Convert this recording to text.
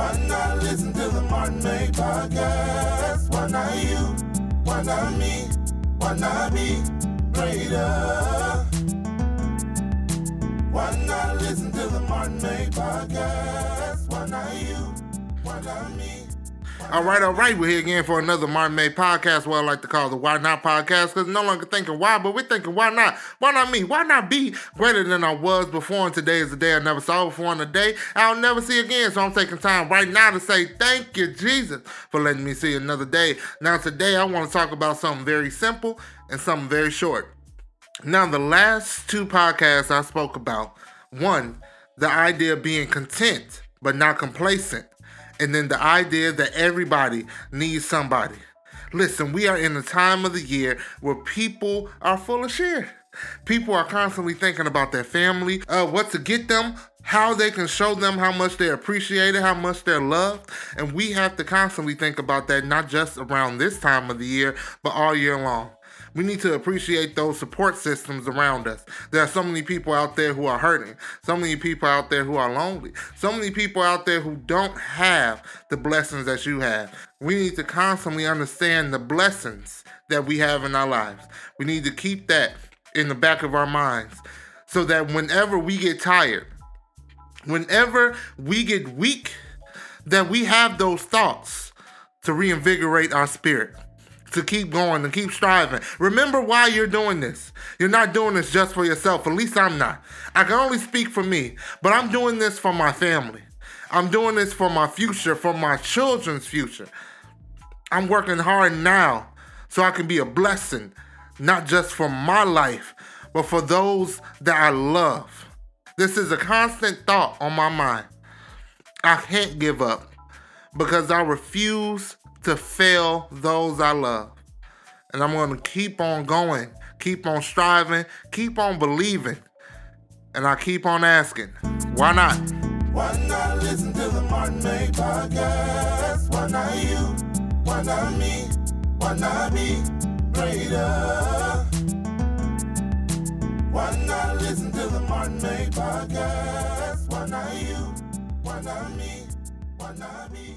Why not listen to the Martin May podcast? Why not you? Why not me? Why not be greater? Why not listen to the Martin May podcast? Why not you? Why not me? All right, all right. We're here again for another Martin May podcast, what I like to call the Why Not podcast, because no longer thinking why, but we're thinking why not? Why not me? Why not be greater than I was before? And today is the day I never saw before, and the day I'll never see again. So I'm taking time right now to say thank you, Jesus, for letting me see another day. Now, today I want to talk about something very simple and something very short. Now, the last two podcasts I spoke about one, the idea of being content but not complacent, and then the idea that everybody needs somebody. Listen, we are in a time of the year where people are full of shit. People are constantly thinking about their family, uh, what to get them, how they can show them how much they're appreciated, how much they're loved. And we have to constantly think about that, not just around this time of the year, but all year long. We need to appreciate those support systems around us. There are so many people out there who are hurting, so many people out there who are lonely, so many people out there who don't have the blessings that you have. We need to constantly understand the blessings that we have in our lives. We need to keep that in the back of our minds so that whenever we get tired, whenever we get weak, that we have those thoughts to reinvigorate our spirit to keep going, and keep striving. Remember why you're doing this. You're not doing this just for yourself. At least I'm not. I can only speak for me, but I'm doing this for my family. I'm doing this for my future, for my children's future. I'm working hard now so I can be a blessing, not just for my life, but for those that I love. This is a constant thought on my mind. I can't give up because I refuse to fail those I love. And I'm going to keep on going, keep on striving, keep on believing. And I keep on asking, why not? Why not listen to the Martin May podcast? Why not you? Why not me? Why not be greater? Why not listen to the Martin May podcast? Why not you? Why not me? Why not be